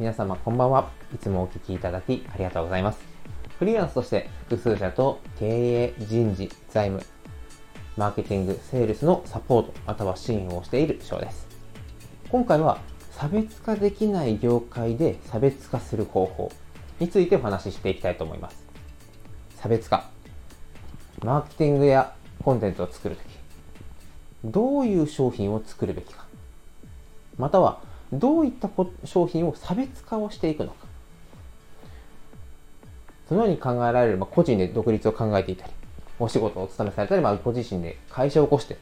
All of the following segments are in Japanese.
皆様こんばんは。いつもお聞きいただきありがとうございます。フリーランスとして複数社と経営、人事、財務、マーケティング、セールスのサポート、または支援をしている翔です。今回は差別化できない業界で差別化する方法についてお話ししていきたいと思います。差別化。マーケティングやコンテンツを作るとき、どういう商品を作るべきか。または、どういった商品を差別化をしていくのか。そのように考えられる、まあ、個人で独立を考えていたり、お仕事をお勤めされたり、まあ、ご自身で会社を起こして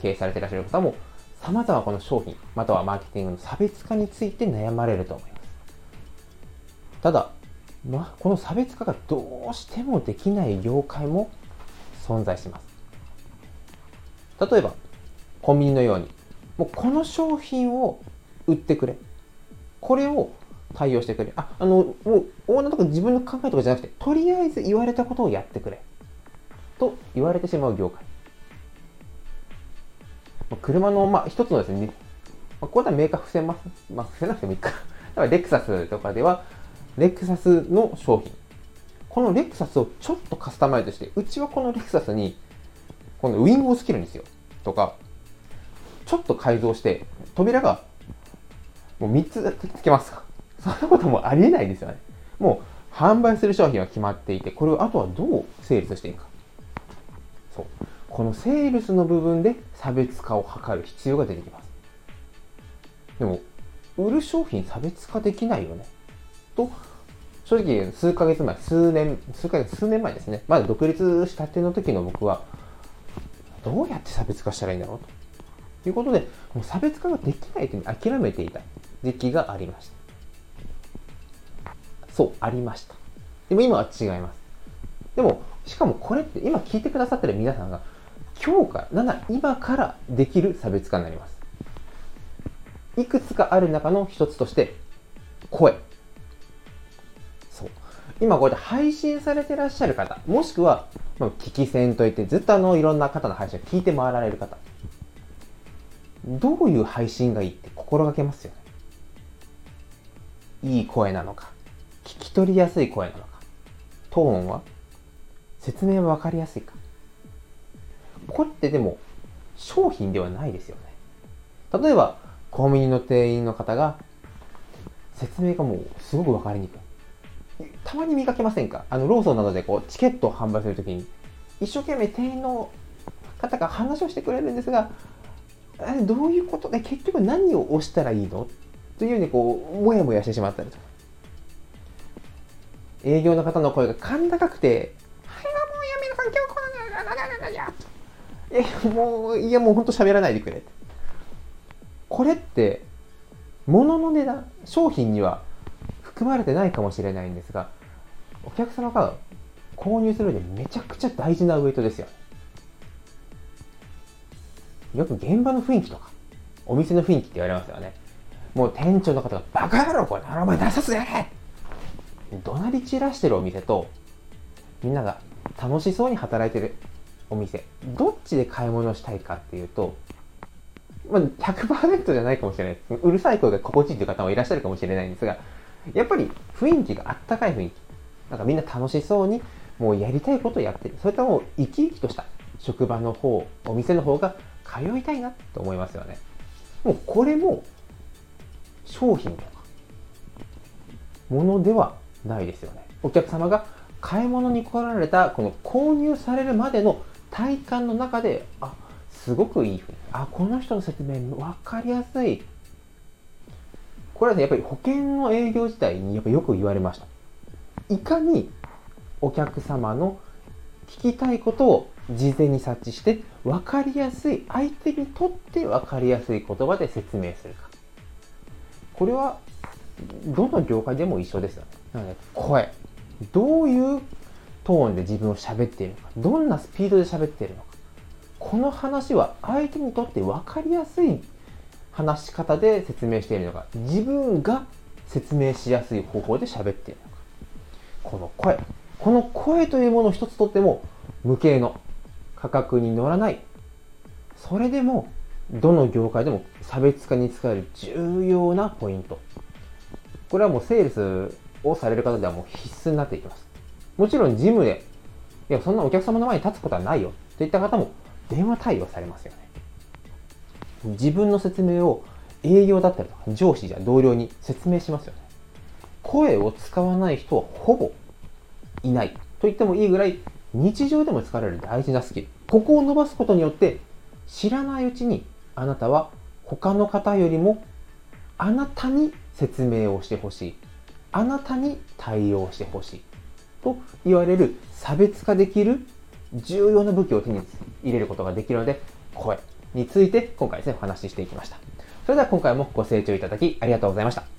経営されていらっしゃる方も、様々この商品、またはマーケティングの差別化について悩まれると思います。ただ、まあ、この差別化がどうしてもできない業界も存在します。例えば、コンビニのように、もうこの商品を売ってくれ。これを対応してくれ。あ、あの、もう、オーナーとか自分の考えとかじゃなくて、とりあえず言われたことをやってくれ。と言われてしまう業界。車の、まあ、一つのですね、まあ、これはメーカー伏せます。まあ、伏せなくてもいいか。だからレクサスとかでは、レクサスの商品。このレクサスをちょっとカスタマイズして、うちはこのレクサスに、このウィングをつけるんですよ。とか、ちょっと改造して、扉がもう3つつけますかそんなこともありえないですよね。もう販売する商品は決まっていて、これをあとはどうセールスしていくか。そう。このセールスの部分で差別化を図る必要が出てきます。でも、売る商品差別化できないよね。と、正直数ヶ月前、数年、数ヶ月、数年前ですね。まだ独立したての時の僕は、どうやって差別化したらいいんだろうと。いうことで、もう差別化ができないという諦めていた時期がありました。そう、ありました。でも今は違います。でも、しかもこれって今聞いてくださってる皆さんが今日から、なんな今からできる差別化になります。いくつかある中の一つとして、声。そう。今こうやって配信されてらっしゃる方、もしくは、まあ、聞き戦といってずっとあのいろんな方の配信を聞いて回られる方、どういう配信がいいって心がけますよね。いい声なのか、聞き取りやすい声なのか、トーンは説明は分かりやすいか。これってでも商品ではないですよね。例えば、コンビニの店員の方が説明がもうすごく分かりにくい。たまに見かけませんか？あの、ローソンなどでこう、チケットを販売するときに、一生懸命店員の方が話をしてくれるんですが、どういうことで結局何を押したらいいの？というようにこう、もやもやしてしまったりとか。営業の方の声が甲高くて、はい、もうやめなさい、今日この、いや、もう、いや、もう本当喋らないでくれ。これって、物の値段、商品には含まれてないかもしれないんですが、お客様が購入する上でめちゃくちゃ大事なウエイトですよ。よく現場の雰囲気とか、お店の雰囲気って言われますよね。もう店長の方が、バカ野郎これ、お前出させやれ怒鳴り散らしてるお店と、みんなが楽しそうに働いてるお店、どっちで買い物したいかっていうと、まあ、100%じゃないかもしれないです。うるさい声が心地いいという方もいらっしゃるかもしれないんですが、やっぱり雰囲気があったかい雰囲気。なんかみんな楽しそうに、もうやりたいことをやってる。それとも生き生きとした職場の方、お店の方が通いたいなと思いますよね。もうこれも商品とかものではないですよね。お客様が買い物に来られたこの購入されるまでの体感の中で、あ、すごくいいふうに。あ、この人の説明分かりやすい。これはね、やっぱり保険の営業自体にやっぱよく言われました。いかにお客様の聞きたいことを事前に察知して分かりやすい相手にとって分かりやすい言葉で説明するかこれはどの業界でも一緒です。なので声。どういうトーンで自分を喋っているのか。どんなスピードで喋っているのか。この話は相手にとって分かりやすい話し方で説明しているのか。自分が説明しやすい方法で喋っているのか。この声。この声というものを一つとっても無形の価格に乗らない。それでも、どの業界でも差別化に使える重要なポイント。これはもうセールスをされる方ではもう必須になっていきます。もちろんジムで、いや、そんなお客様の前に立つことはないよといった方も電話対応されますよね。自分の説明を営業だったりとか上司や同僚に説明しますよね。声を使わない人はほぼいないと言ってもいいぐらい日常でも使われる大事なスキル。ここを伸ばすことによって知らないうちにあなたは他の方よりもあなたに説明をしてほしい。あなたに対応してほしい。と言われる差別化できる重要な武器を手に入れることができるので、声について今回ですね、お話ししていきました。それでは今回もご清聴いただきありがとうございました。